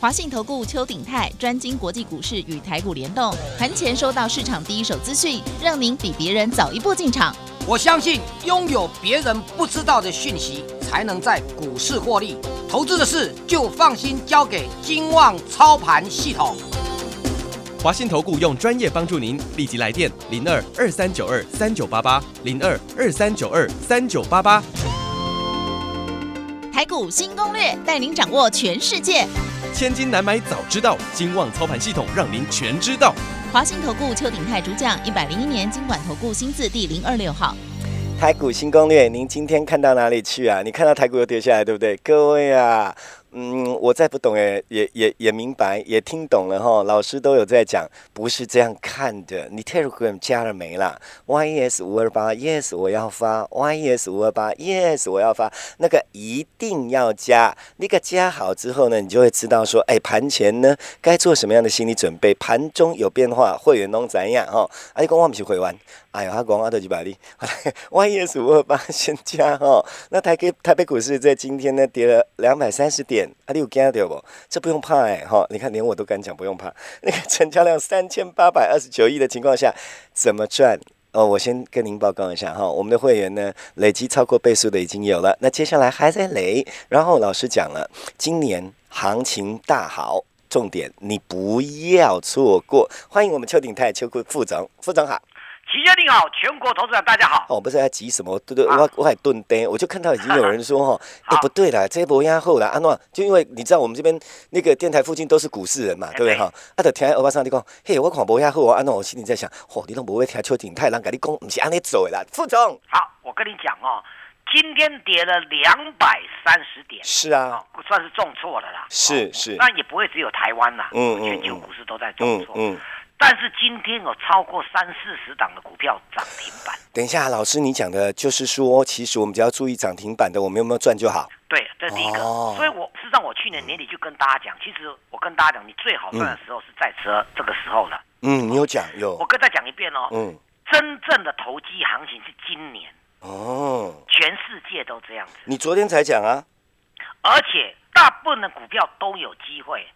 华信投顾邱鼎泰专精国际股市与台股联动，盘前收到市场第一手资讯，让您比别人早一步进场。我相信拥有别人不知道的讯息，才能在股市获利。投资的事就放心交给金旺操盘系统。华信投顾用专业帮助您，立即来电零二二三九二三九八八零二二三九二三九八八。台股新攻略，带您掌握全世界。千金难买早知道，金旺操盘系统让您全知道。华信投顾邱鼎泰主讲，一百零一年金管投顾新字第零二六号。台股新攻略，您今天看到哪里去啊？你看到台股又跌下来，对不对？各位啊！嗯，我再不懂诶，也也也明白，也听懂了哈。老师都有在讲，不是这样看的。你 Telegram 加了没啦？Yes 五二八，Yes 我要发，Yes 五二八，Yes 我要发，那个一定要加。那个加好之后呢，你就会知道说，哎，盘前呢该做什么样的心理准备，盘中有变化，会员能怎样哈？阿你讲我不是会员，哎呀，他讲我得几百例，Yes 五二八先加哈。那台北台北股市在今天呢跌了两百三十点。啊，你有惊到不？这不用怕哎，哈！你看，连我都敢讲不用怕。那个成交量三千八百二十九亿的情况下，怎么赚？哦，我先跟您报告一下哈，我们的会员呢，累积超过倍数的已经有了。那接下来还在累。然后老师讲了，今年行情大好，重点你不要错过。欢迎我们邱鼎泰邱副副总，副总好。齐家你好，全国投资者大家好。哦，不是在急什么？对对，我我还顿呆，我就看到已经有人说哈，哎不对了，这波压后了，安诺，就因为你知道我们这边那个电台附近都是股市人嘛，对不对哈？啊，就听欧巴桑你讲，嘿，我看波压后，安诺，我心里在想，嚯，你都不会听邱鼎泰，人跟你讲，不是安尼走的啦，副总。好，我跟你讲哦，今天跌了两百三十点，是啊，不算是重挫了啦，是是，那也不会只有台湾啦，嗯嗯，全球股市都在重挫，嗯。但是今天有超过三四十档的股票涨停板。等一下，老师，你讲的就是说，其实我们只要注意涨停板的，我们有没有赚就好？对，这是第一个。所以，我实际上我去年年底就跟大家讲，其实我跟大家讲，你最好赚的时候是在这这个时候了。嗯，你有讲有。我跟再讲一遍哦。嗯。真正的投机行情是今年。哦。全世界都这样子。你昨天才讲啊。而且大部分的股票都有机会，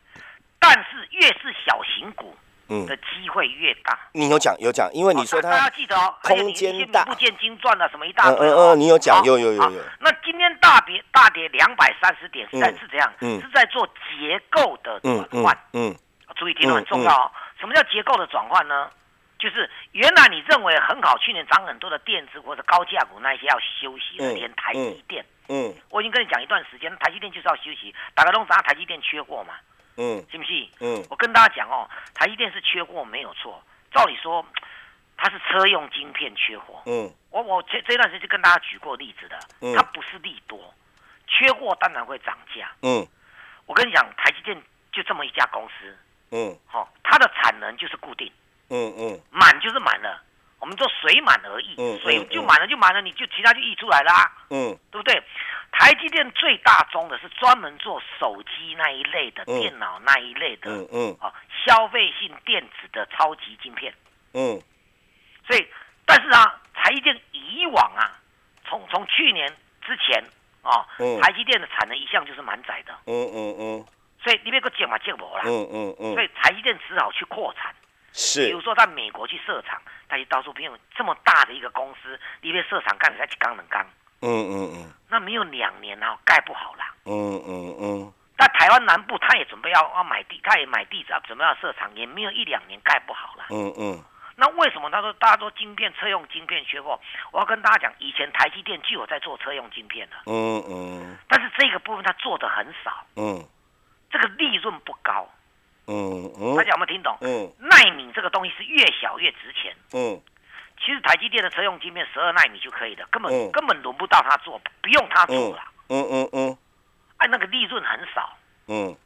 但是越是小型股。嗯，的机会越大。你有讲有讲，因为你说他要记得哦，空间大，不见金钻的什么一大堆。嗯嗯嗯，你有讲有有有有。那今天大跌大跌两百三十点，是在是这样，是在做结构的转换。嗯，注意听很重要哦。什么叫结构的转换呢？就是原来你认为很好，去年涨很多的电子或者高价股那些要休息了，连台积电。嗯，我已经跟你讲一段时间，台积电就是要休息。打个洞，啥台积电缺货嘛？嗯，信不信？嗯，我跟大家讲哦，台积电是缺货没有错。照理说，它是车用晶片缺货。嗯，我我这这段时间就跟大家举过例子的，它不是利多，缺货当然会涨价。嗯，我跟你讲，台积电就这么一家公司。嗯，好，它的产能就是固定。嗯嗯，满就是满了，我们做水满而溢。嗯，水就满了就满了，你就其他就溢出来啦。嗯，对不对？台积电最大宗的是专门做手机那一类的、电脑那一类的，嗯嗯，啊，消费性电子的超级晶片，嗯，所以，但是啊，台积电以往啊，从从去年之前啊，台积电的产能一向就是蛮窄的，嗯嗯嗯，所以你别个建嘛建不啦，嗯嗯嗯，所以台积电只好去扩产，是，比如说在美国去设厂，他就到处不用这么大的一个公司，你别设厂干啥去钢冷钢。嗯嗯嗯，那没有两年啊，盖不好了。嗯嗯嗯，在台湾南部，他也准备要要买地，他也买地址啊，准备要设厂，也没有一两年盖不好了。嗯嗯，那为什么他说大家都晶片车用晶片缺货？我要跟大家讲，以前台积电就有在做车用晶片的。嗯嗯，但是这个部分他做的很少。嗯，这个利润不高。嗯嗯，大家有没有听懂？嗯，纳米这个东西是越小越值钱。嗯。其实台积电的车用晶片十二纳米就可以了，根本根本轮不到他做，不用他做了。嗯嗯嗯，哎，那个利润很少。嗯，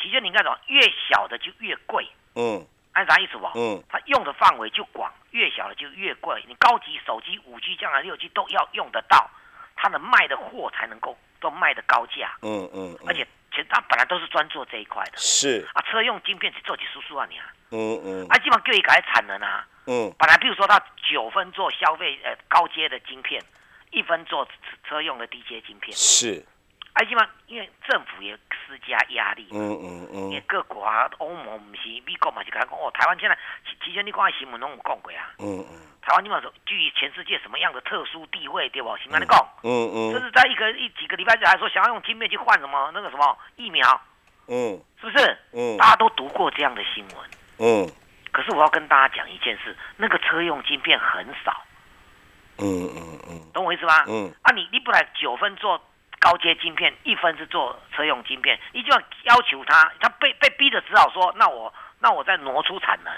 其实你看懂，越小的就越贵。嗯，按啥意思不？嗯，它用的范围就广，越小的就越贵。你高级手机、五 G、将来六 G 都要用得到，它的卖的货才能够都卖的高价。嗯嗯，而且其实他本来都是专做这一块的。是啊，车用晶片只做几叔叔啊你啊。嗯嗯，啊，基本上就一改产能啊。嗯，本来比如说他九分做消费呃高阶的晶片，一分做车用的低阶晶片。是，啊，基本上因为政府也施加压力。嗯嗯嗯也各国。啊，欧盟不是美国嘛，就讲哦，台湾现在其其实你看新闻拢有讲过啊。嗯嗯。台湾你嘛说居于全世界什么样的特殊地位，对不？行吗？你讲。嗯嗯。这是在一个一几个礼拜前还说想要用晶片去换什么那个什么疫苗。嗯。是不是？嗯。大家都读过这样的新闻。嗯。可是我要跟大家讲一件事，那个车用晶片很少。嗯嗯嗯。懂我意思吗？嗯。啊，你你本来九分做。高阶晶片一分是做车用晶片，你就要要求他，他被被逼的只好说，那我那我再挪出产能，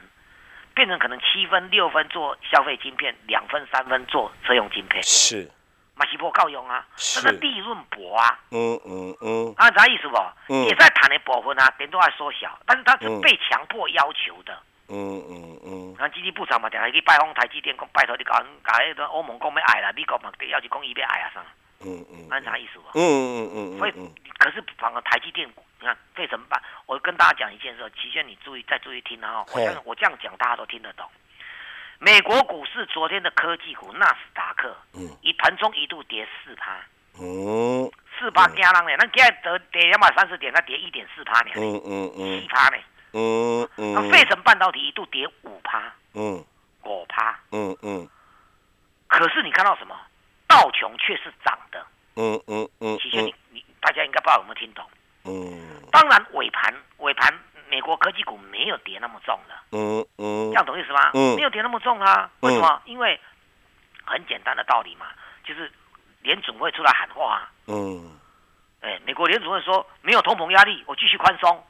变成可能七分六分做消费晶片，两分三分做车用晶片。是，马西波够用啊，这个利润薄啊。嗯嗯嗯。啊，啥意思不？嗯。也在谈的部分啊，点都在缩小，但是他是被强迫要求的。嗯嗯嗯。那经济部长嘛，定下去拜访台积电，讲拜托你讲，讲迄个欧盟讲要矮啦，美国嘛要求讲伊要矮啊啥。嗯嗯，那啥意思吧？嗯嗯嗯嗯。所以，可是反而台积电，你看费城办，我跟大家讲一件事，期间你注意再注意听啊！我我这样讲，大家都听得懂。美国股市昨天的科技股纳斯达克，嗯，以盘中一度跌四趴，嗯，四趴加人呢，那今日得跌两百三十点，那跌一点四趴呢，嗯嗯嗯，七趴呢，嗯嗯，那费城半导体一度跌五趴，嗯，五趴，嗯嗯，可是你看到什么？道琼却是涨的，嗯嗯嗯，其实你你大家应该不知道有没有听懂，嗯，当然尾盘尾盘美国科技股没有跌那么重了，嗯嗯，这样懂意思吗？嗯，没有跌那么重啊，为什么？因为很简单的道理嘛，就是联总会出来喊话，啊，嗯，哎，美国联总会说没有通膨压力，我继续宽松，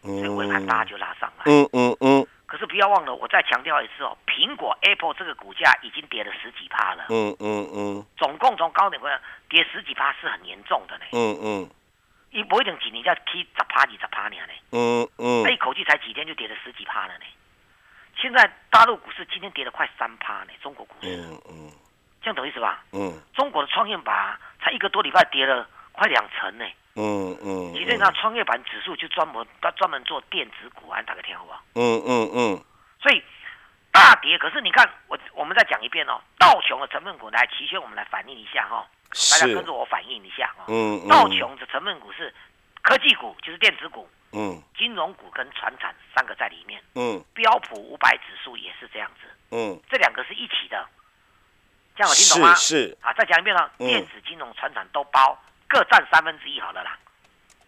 所以尾盘大家就拉上来，嗯嗯嗯。可是不要忘了，我再强调一次哦，苹果 Apple 这个股价已经跌了十几趴了。嗯嗯嗯。总共从高点回来跌十几趴是很严重的呢。嗯嗯。一不一定几年要踢十趴几十趴呢？嗯嗯。那一口气才几天就跌了十几趴了呢？现在大陆股市今天跌了快三趴呢，中国股市。嗯嗯。这样懂意思吧？嗯。中国的创业板才一个多礼拜跌了快两成呢。嗯嗯，其实那创业板指数就专门专专门做电子股，安大概听好不好？嗯嗯嗯。所以大跌，可是你看我我们再讲一遍哦，道琼的成分股来齐轩，我们来反映一下哈，大家跟着我反映一下哈。嗯嗯。道琼的成分股是科技股，就是电子股。嗯。金融股跟船产三个在里面。嗯。标普五百指数也是这样子。嗯。这两个是一起的，这样有听懂吗？是是。啊，再讲一遍哦，电子、金融、船产都包。各占三分之一好了啦，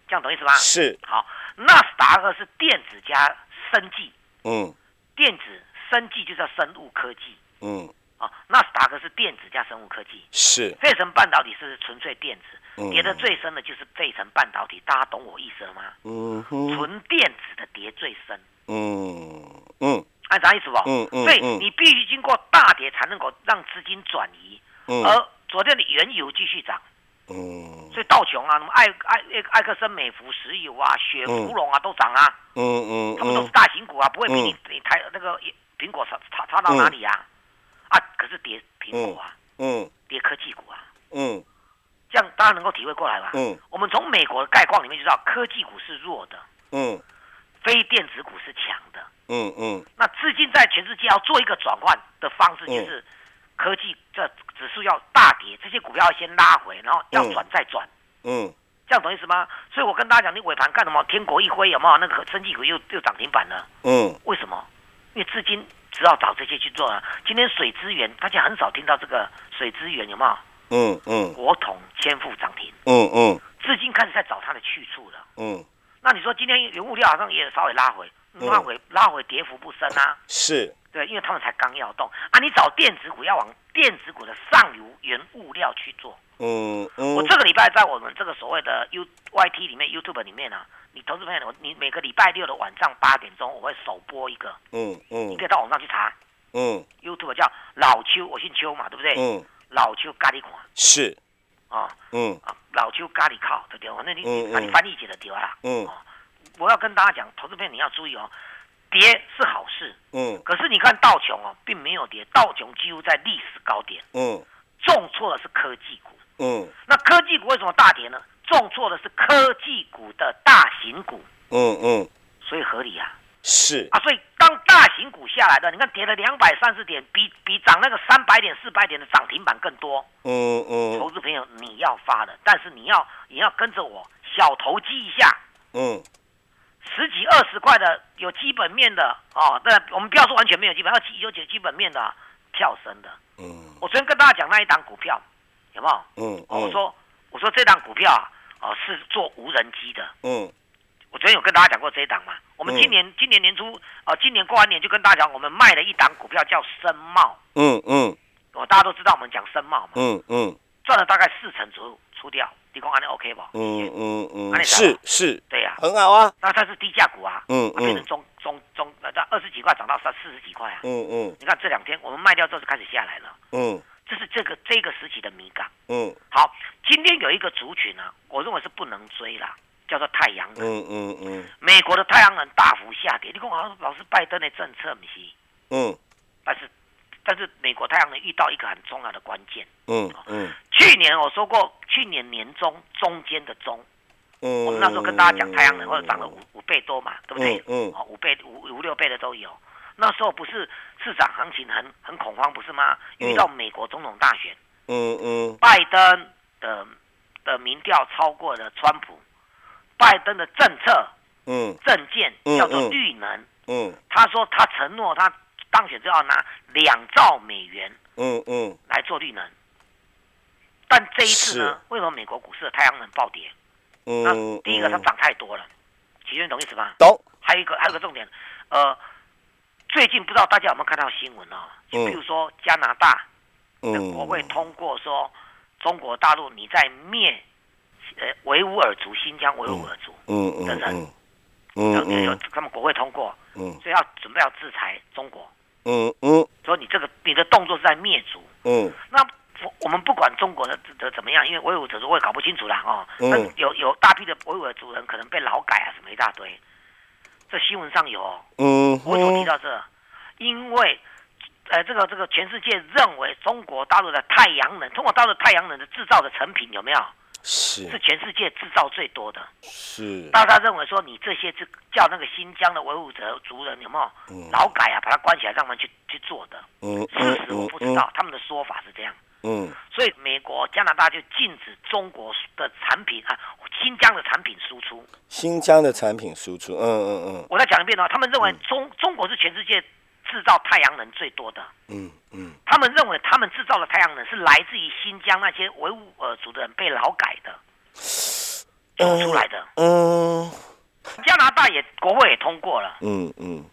这样懂意思吗？是。好，纳斯达克是电子加生技。嗯。电子、生技就叫生物科技。嗯。啊，纳斯达克是电子加生物科技。是。费城半导体是纯粹电子。嗯。跌的最深的就是费城半导体，大家懂我意思了吗？嗯哼。纯电子的跌最深。嗯嗯。按啥意思不？嗯嗯。所以你必须经过大跌才能够让资金转移。嗯。而昨天的原油继续涨。嗯，所以道琼啊，什么艾艾艾克森美孚石油啊，雪芙蓉啊，都涨啊。嗯嗯，他们都是大型股啊，不会比你你台那个苹果差差差到哪里啊？啊，可是跌苹果啊，嗯，跌科技股啊，嗯，这样大家能够体会过来吧？嗯，我们从美国的概况里面就知道，科技股是弱的，嗯，非电子股是强的，嗯嗯。那资金在全世界要做一个转换的方式，就是科技这。指数要大跌，这些股票要先拉回，然后要转再转，嗯，这样懂意思吗？所以我跟大家讲，你尾盘干什么？天国一挥有没有那个升绩股又又涨停板了？嗯，为什么？因为资金只要找这些去做啊。今天水资源大家很少听到这个水资源有没有？嗯嗯，国统千富涨停，嗯嗯，资金开始在找它的去处了。嗯，那你说今天原物料好像也稍微拉回，拉回拉回跌幅不深啊。是。对，因为他们才刚要动啊！你找电子股要往电子股的上游原物料去做。嗯嗯。我这个礼拜在我们这个所谓的 U Y T 里面 YouTube 里面呢，你投资朋友，你每个礼拜六的晚上八点钟，我会首播一个。嗯嗯。你可以到网上去查。嗯。YouTube 叫老邱，我姓邱嘛，对不对？嗯。老邱咖喱款。是。啊。嗯。啊，老邱咖喱靠对不对？那你你你翻译起来对啦。嗯。我要跟大家讲，投资朋友你要注意哦。跌是好事，嗯，可是你看道琼哦，并没有跌，道琼几乎在历史高点，嗯，重挫的是科技股，嗯，那科技股为什么大跌呢？重挫的是科技股的大型股，嗯嗯，所以合理啊，是。啊，所以当大型股下来的，你看跌了两百三十点，比比涨那个三百点、四百点的涨停板更多，嗯嗯，投资朋友你要发的，但是你要你要跟着我小投机一下，嗯。十几二十块的有基本面的哦，那我们不要说完全没有基本，要有有基本面的跳升的。嗯，我昨天跟大家讲那一档股票，有没有？嗯，我说我说这档股票啊，哦是做无人机的。嗯，我昨天有跟大家讲过这一档嘛。我们今年今年年初啊，今年过完年就跟大家讲，我们卖了一档股票叫深茂。嗯嗯，哦大家都知道我们讲深茂嘛。嗯嗯，赚了大概四成左右出掉。你讲安尼 OK 不？嗯嗯嗯，是是，对呀，很好啊。那它是低价股啊，嗯嗯，变成中中中，呃，在二十几块涨到三四十几块啊，嗯嗯。你看这两天我们卖掉之后就开始下来了，嗯，这是这个这个时期的米港，嗯。好，今天有一个族群呢，我认为是不能追啦，叫做太阳能，嗯嗯嗯。美国的太阳能大幅下跌，你讲好像老是拜登的政策不是？嗯，但是。但是美国太阳能遇到一个很重要的关键。嗯嗯。去年我说过，去年年中中间的中，嗯，我们那时候跟大家讲太阳能或者涨了五五倍多嘛，对不对？嗯。哦，五倍五五六倍的都有。那时候不是市场行情很很恐慌，不是吗？遇到美国总统大选。嗯嗯。拜登的的民调超过了川普，拜登的政策，嗯，政见叫做绿能。嗯。他说他承诺他。当选就要拿两兆美元，嗯嗯，来做绿能。但这一次呢，为什么美国股市的太阳能暴跌？嗯，那第一个它涨太多了，其实你懂意思吗？懂。还有一个还有个重点，呃，最近不知道大家有没有看到新闻哦？就比如说加拿大嗯国会通过说，中国大陆你在灭呃维吾尔族新疆维吾尔族嗯嗯的人，嗯嗯，他们国会通过，嗯，所以要准备要制裁中国。嗯嗯，说你这个你的动作是在灭族，嗯，那我我们不管中国的的怎么样，因为维吾尔族我也搞不清楚啦哦，那有有大批的维吾尔族人可能被劳改啊什么一大堆，这新闻上有，嗯，为什么提到这？因为，呃，这个这个全世界认为中国大陆的太阳能，中国大陆太阳能的制造的成品有没有？是是全世界制造最多的，是大家认为说你这些是叫那个新疆的维吾尔族人有没有劳改啊，把他关起来让他们去去做的？嗯，事实我不知道，他们的说法是这样。嗯，所以美国、加拿大就禁止中国的产品啊，新疆的产品输出。新疆的产品输出，嗯嗯嗯。我再讲一遍的话，他们认为中中国是全世界。制造太阳能最多的，嗯嗯，他们认为他们制造的太阳能是来自于新疆那些维吾尔族的人被劳改的做出来的。嗯，加拿大也国会也通过了，嗯嗯，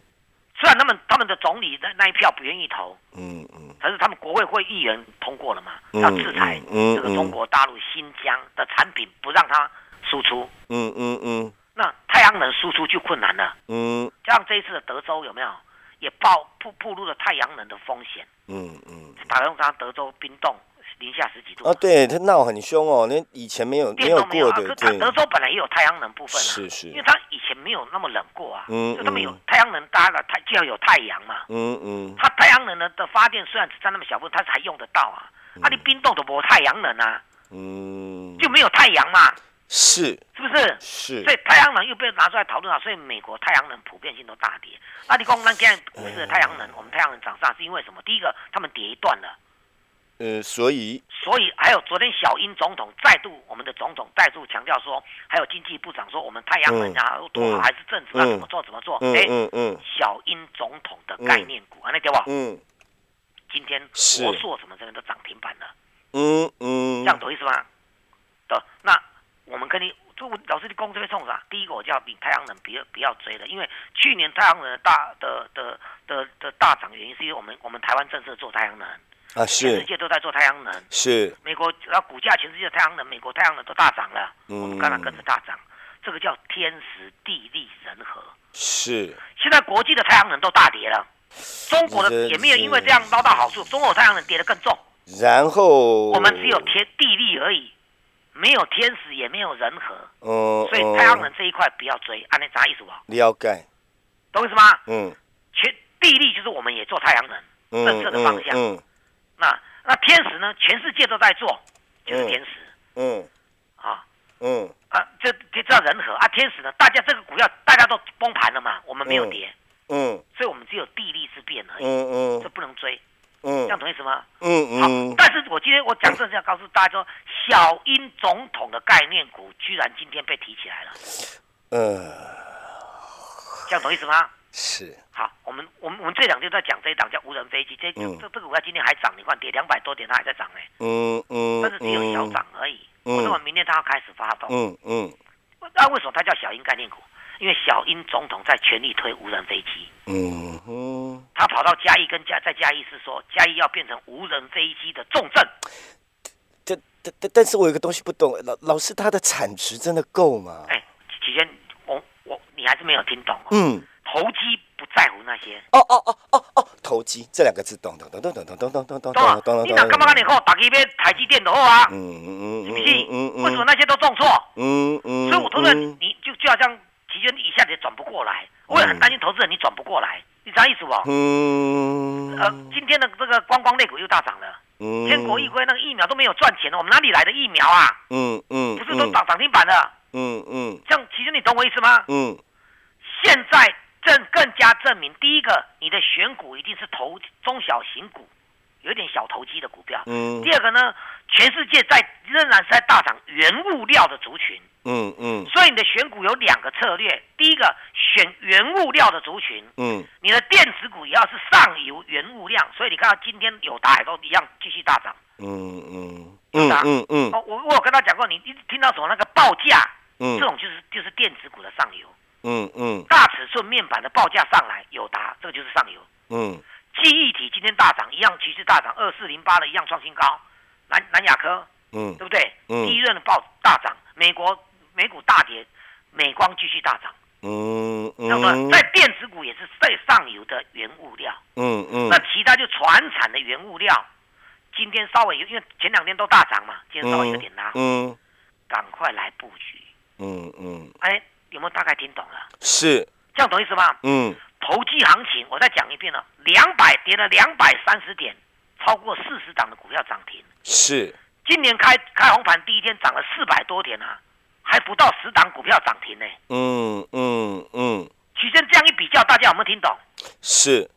虽然他们他们的总理的那一票不愿意投，嗯嗯，但是他们国会会议员通过了嘛，要制裁这个中国大陆新疆的产品，不让它输出。嗯嗯嗯，那太阳能输出就困难了。嗯，像这一次的德州有没有？也暴暴暴露了太阳能的风险。嗯嗯，打用它德州冰冻零下十几度。啊，对，它闹很凶哦，那以前没有没有过的。对，德州本来也有太阳能部分啊，是是，因为它以前没有那么冷过啊。嗯就他们有太阳能搭了，它就要有太阳嘛。嗯嗯。它太阳能的的发电虽然只占那么小部分，它还用得到啊。啊，你冰冻都没太阳能啊。嗯。就没有太阳嘛。是，是不是？是，所以太阳能又被拿出来讨论了，所以美国太阳能普遍性都大跌。那你光那现在股市的太阳能，我们太阳能涨上是因为什么？第一个，他们跌一段了。呃，所以，所以还有昨天小英总统再度，我们的总统再度强调说，还有经济部长说，我们太阳能啊多好，还是政治啊怎么做怎么做？哎，嗯嗯，小英总统的概念股，那对吧？嗯，今天国硕什么这边都涨停板了。嗯嗯，这样懂意思吗？的那。我们跟你，就老师，你攻这边冲啥？第一个我叫比太阳能不要不要追了，因为去年太阳能大的的的的大涨原因，是因为我们我们台湾正式做太阳能。啊，是。全世界都在做太阳能，是。美国要股价全世界太阳能，美国太阳能都大涨了，我们刚才跟着大涨，这个叫天时地利人和，是。现在国际的太阳能都大跌了，中国的也没有因为这样捞到好处，中国太阳能跌得更重，然后我们只有天地利而已。没有天时，也没有人和，哦，所以太阳能这一块不要追，按你啥意思吧？了解，懂意思吗？嗯，全地利就是我们也做太阳能政策的方向，嗯，那那天时呢？全世界都在做，就是天时，嗯，啊，嗯，啊，这这叫人和啊，天时呢？大家这个股票大家都崩盘了嘛，我们没有跌，嗯，所以我们只有地利之变而已，嗯嗯，这不能追。嗯，这样懂意思吗？嗯嗯。好，但是我今天我讲这是要告诉大家说，小英总统的概念股居然今天被提起来了。呃，这样懂意思吗？是。好，我们我们我们这两天在讲这一档叫无人飞机，这这这个股票今天还涨，你看跌两百多点，它还在涨哎。嗯嗯。但是只有小涨而已。嗯。我认为明天它要开始发动。嗯嗯。那为什么它叫小英概念股？因为小英总统在全力推无人飞机。嗯哼。他跑到嘉义跟嘉在嘉义是说嘉义要变成无人飞机的重镇。但但但但是我有个东西不懂，老老师他的产值真的够吗？哎，起先我我你还是没有听懂。嗯。投机不。在乎那些哦哦哦哦哦，投机这两个字，咚咚咚咚咚咚咚咚咚咚咚咚。你哪干嘛干你后打一边台积电的货啊？嗯嗯嗯，是不是？嗯嗯。为什么那些都中错？嗯嗯。所以我投资人，你就就好像期权一下子转不过来，我也很担心投资人你转不过来，你啥意思不？嗯。呃，今天的这个观光类股又大涨了。嗯。天国一辉那个疫苗都没有赚钱了，我们哪里来的疫苗啊？嗯嗯。不是都涨涨停板了？嗯嗯。这样其实你懂我意思吗？嗯。现在。正更加证明，第一个，你的选股一定是投中小型股，有点小投机的股票。嗯。第二个呢，全世界在仍然是在大涨原物料的族群。嗯嗯。所以你的选股有两个策略，第一个选原物料的族群。嗯。你的电子股也要是上游原物料，所以你看到今天有大也都一样继续大涨。嗯嗯。嗯嗯嗯。哦，我我有跟他讲过，你一听到什么那个报价，嗯，这种就是就是电子股的上游。嗯嗯，大尺寸面板的报价上来，友达这个就是上游。嗯，记忆体今天大涨，一样趋势大涨，二四零八的一样创新高。南南亚科，嗯，对不对？嗯，第一轮的报大涨，美国美股大跌，美光继续大涨。嗯嗯，那么在电子股也是最上游的原物料。嗯嗯，那其他就船产的原物料，今天稍微因为前两天都大涨嘛，今天稍微有点拉。嗯，赶快来布局。嗯嗯，哎。有没有大概听懂了？是这样懂意思吗？嗯，投机行情，我再讲一遍了，两百跌了两百三十点，超过四十档的股票涨停。是今年开开红盘第一天涨了四百多点啊，还不到十档股票涨停呢。嗯嗯嗯。其实这样一比较，大家有没有听懂？是。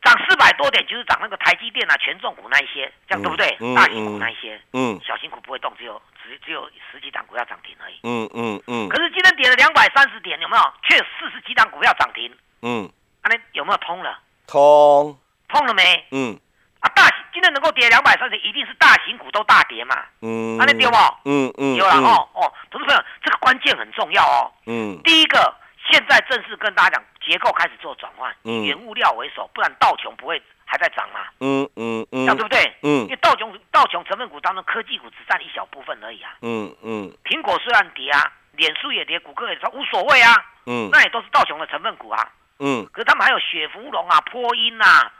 涨四百多点就是涨那个台积电啊、权重股那一些，这样对不对？大型股那一些，嗯，小型股不会动，只有只只有十几档股票涨停而已。嗯嗯嗯。可是今天跌了两百三十点，有没有？却四十几档股票涨停。嗯。那有没有通了？通。通了没？嗯。啊，大型今天能够跌两百三十，一定是大型股都大跌嘛。嗯。那你丢不？嗯嗯。有了哦哦，投资朋友，这个关键很重要哦。嗯。第一个。现在正式跟大家讲，结构开始做转换，以原物料为首，不然道琼不会还在涨嘛。嗯嗯嗯，这样对不对？嗯，因为道琼道琼成分股当中，科技股只占一小部分而已啊。嗯嗯，苹果虽然跌啊，脸书也跌，谷歌也跌，无所谓啊。嗯，那也都是道琼的成分股啊。嗯，可是他们还有雪佛龙啊、波音啊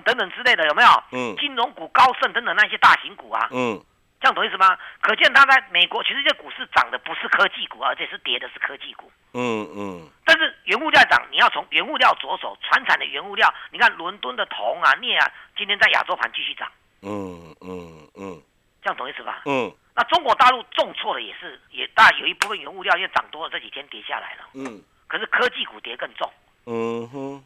等等等之类的，有没有？嗯，金融股、高盛等等那些大型股啊。嗯。这样懂意思吗？可见它在美国，其实这股市涨的不是科技股，而且是跌的是科技股。嗯嗯。但是原物料涨，你要从原物料着手，船产的原物料，你看伦敦的铜啊、镍啊，今天在亚洲盘继续涨。嗯嗯嗯。这样懂意思吧？嗯。那中国大陆重挫的也是，也大有一部分原物料因为涨多了，这几天跌下来了。嗯。可是科技股跌更重。嗯哼。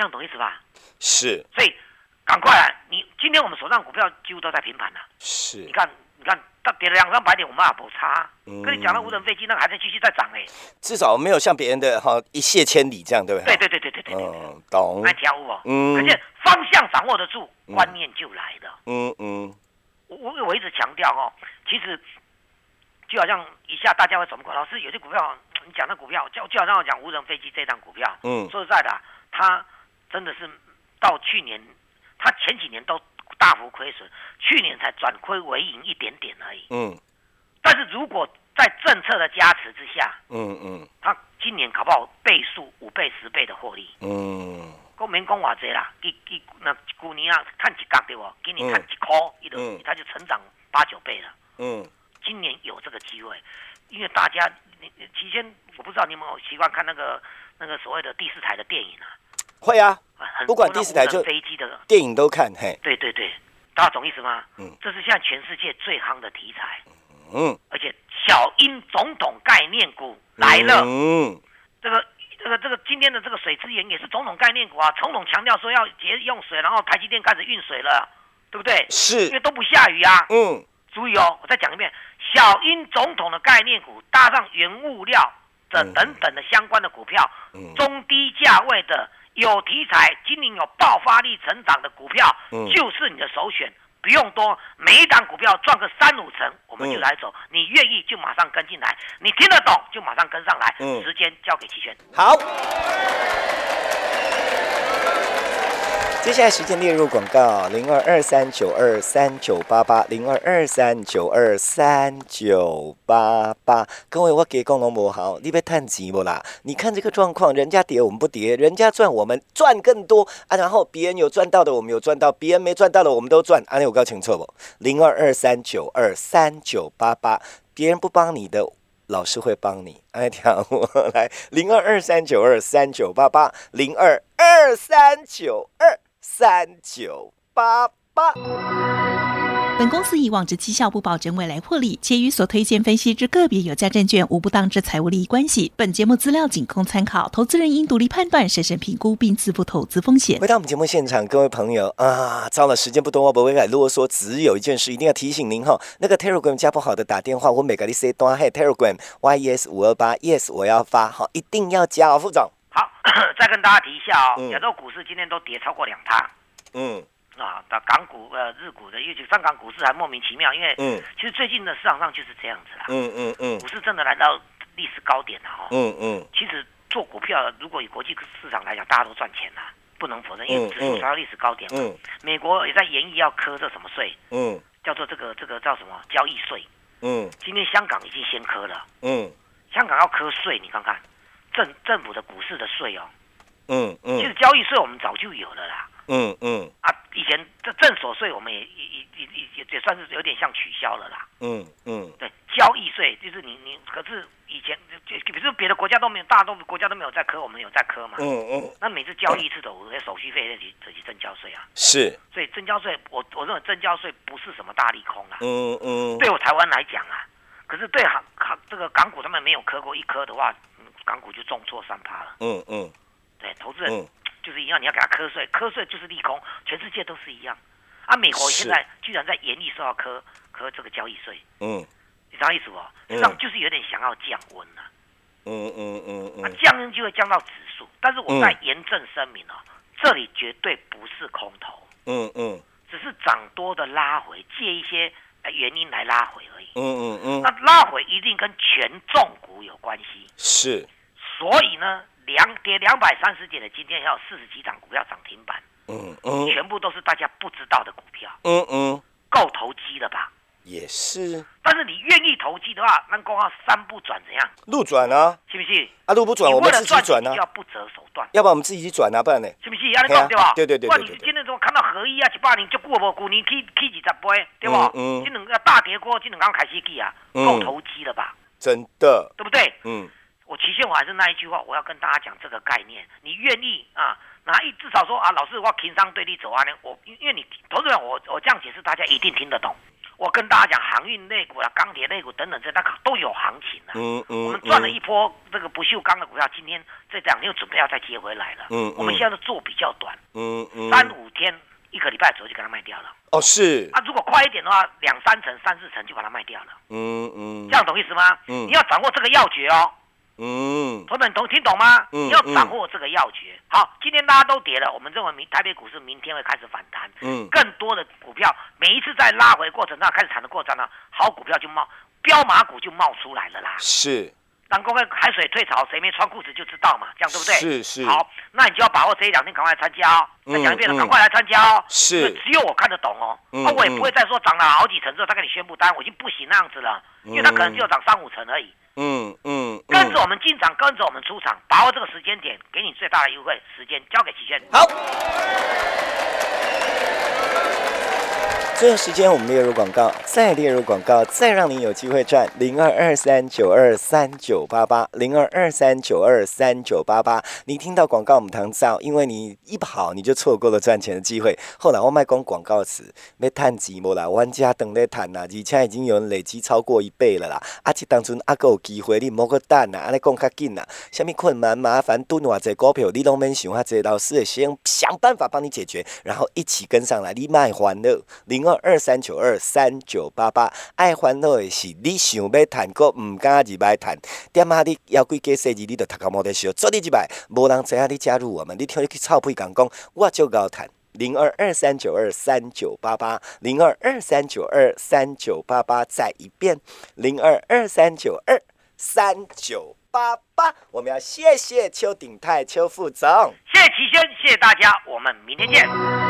这样懂意思吧？是。所以赶快啊，你今天我们手上股票几乎都在平盘了。是。你看。你看，它跌了两三百点，我们也不差。跟你讲了无人飞机，那个还在继续在涨哎。至少没有像别人的哈一泻千里这样，对不对？对对对对对对嗯，懂。爱跳舞哦。嗯。可是方向掌握得住，观念就来了。嗯嗯。我我我一直强调哦，其实就好像一下大家会怎么过？老师有些股票，你讲的股票，就就好像我讲无人飞机这张股票。嗯。说实在的，它真的是到去年，他前几年都。大幅亏损，去年才转亏为盈一点点而已。嗯，但是如果在政策的加持之下，嗯嗯，他今年搞不好倍数五倍十倍的获利。嗯，公民讲话这啦，给给那去年啊看几杠对不？今年看几块，一轮他就成长八九倍了。嗯，今年有这个机会，因为大家你提前我不知道你有没有习惯看那个那个所谓的第四台的电影啊。会啊，不管第四台就飞机的电影都看，嘿，对对对，大家懂意思吗？嗯，这是现在全世界最夯的题材，嗯，而且小英总统概念股来了，嗯，这个这个这个今天的这个水资源也是总统概念股啊，总统强调说要节用水，然后台积电开始运水了，对不对？是，因为都不下雨啊，嗯，注意哦，我再讲一遍，小英总统的概念股搭上原物料，这等等的相关的股票，中低价位的有题材、今年有爆发力成长的股票，就是你的首选。不用多，每一档股票赚个三五成，我们就来走。你愿意就马上跟进来，你听得懂就马上跟上来。时间交给齐全。好。接下来时间列入广告：零二二三九二三九八八，零二二三九二三九八八。各位，我给工农不好，你别叹气不啦？你看这个状况，人家跌我们不跌，人家赚我们赚更多啊！然后别人有赚到的，我们有赚到；别人没赚到的，我们都赚。啊，你有搞清楚不？零二二三九二三九八八，别人不帮你的，老师会帮你。哎，听我来，零二二三九二三九八八，零二二三九二。三九八八。本公司以往之绩效不保证未来获利，且与所推荐分析之个别有价证券无不当之财务利益关系。本节目资料仅供参考，投资人应独立判断、审慎评估并自负投资风险。回到我们节目现场，各位朋友啊，糟了，时间不多，我不会再啰嗦。只有一件事一定要提醒您哈，那个 Telegram 加不好的打电话，我每个你 say 端嘿 Telegram yes 五二八 yes 我要发好，一定要加哦，副总。好，再跟大家提一下哦，亚洲股市今天都跌超过两趴。嗯，啊，那港股呃日股的，尤其香港股市还莫名其妙，因为嗯，其实最近的市场上就是这样子啦。嗯嗯嗯，股市真的来到历史高点了哈。嗯嗯，其实做股票，如果以国际市场来讲，大家都赚钱啦，不能否认，因为指数达到历史高点。嗯，美国也在研议要科这什么税？嗯，叫做这个这个叫什么交易税？嗯，今天香港已经先科了。嗯，香港要科税，你看看。政政府的股市的税哦，嗯嗯，其实交易税我们早就有了啦，嗯嗯，啊，以前这正所税我们也也也也也也算是有点像取消了啦，嗯嗯，对，交易税就是你你可是以前就比如说别的国家都没有，大多国家都没有在科，我们有在科嘛，嗯嗯，那每次交易一次的我那手续费那些这些增交税啊，是，所以增交税我我认为增交税不是什么大利空啊，嗯嗯，对我台湾来讲啊，可是对港港这个港股他们没有磕过一科的话。港股就重挫三趴了。嗯嗯，对，投资人就是一样，你要给他瞌税，瞌税就是利空，全世界都是一样。啊，美国现在居然在严厉说要磕磕这个交易税。嗯，你知道意思不？实际上就是有点想要降温了。嗯嗯嗯嗯，降温就会降到指数，但是我在严正声明哦，这里绝对不是空头。嗯嗯，只是涨多的拉回，借一些原因来拉回而已。嗯嗯嗯，那拉回一定跟权重股有关系。是。所以呢，两跌两百三十点的今天要有四十几档股票涨停板，嗯嗯，全部都是大家不知道的股票，嗯嗯，够投机了吧？也是。但是你愿意投机的话，那公号三不转怎样？路转啊，信不信？啊，路不转，我们自己转啊，要不择手段。要不然我们自己去转啊，不然呢？信不信？要你讲对吧？对对对。不然你今天怎么看到合一啊、七八零就过不？股年 K K 几十倍，对不？嗯。今两个大跌过，今两刚开始起啊，够投机了吧？真的。对不对？嗯。我期限我还是那一句话，我要跟大家讲这个概念。你愿意啊？拿一至少说啊，老师我情商对立走啊呢？我因因为你投资人，我我这样解释，大家一定听得懂。我跟大家讲，航运类股啊、钢铁类股等等这那个都有行情的。嗯嗯。我们赚了一波这个不锈钢的股票，今天这两天又准备要再接回来了。嗯我们现在的做比较短。嗯嗯。三五天，一个礼拜左右就给它卖掉了。哦，是。啊，如果快一点的话，两三成、三四成就把它卖掉了。嗯嗯。这样懂意思吗？嗯。你要掌握这个要诀哦。嗯，朋友们懂听懂吗？嗯，要掌握这个要诀。好，今天大家都跌了，我们认为明台北股市明天会开始反弹。嗯，更多的股票每一次在拉回过程中开始产的过程呢，好股票就冒，标马股就冒出来了啦。是，当各位海水退潮，谁没穿裤子就知道嘛，这样对不对？是是。好，那你就要把握这一两天赶快来参加哦。再讲一遍了，赶快来参加哦。是，只有我看得懂哦。那我也不会再说涨了好几成之后再跟你宣布单，我已经不行那样子了，因为它可能只有涨三五成而已。嗯嗯，跟着我们进场，跟着我们出场，把握这个时间点，给你最大的优惠。时间交给齐轩。好。最后时间，我们列入广告，再列入广告，再让您有机会赚零二二三九二三九八八零二二三九二三九八八。你听到广告，我们堂造，因为你一跑，你就错过了赚钱的机会。后来我卖光广告词，没探寂寞啦，玩家等在谈呐，而且已经有人累积超过一倍了啦。而且当初阿哥有机会，你莫个等呐，安尼讲较紧呐。虾米困难麻烦蹲偌济股票，你拢免想遐济，老师会先想办法帮你解决，然后一起跟上来，你卖还了零。二三九二三九八八。爱烦恼的是你想要谈，过唔敢入来谈。点下你要几个设计，你都读到冇得笑。做你入来，无人知影你加入我们。你听你去臭屁讲讲，我就高谈。零二二三九二三九八八，零二二三九二三九八八，再一遍，零二二三九二三九八八。我们要谢谢邱鼎泰邱副总，谢谢齐轩，谢谢大家，我们明天见。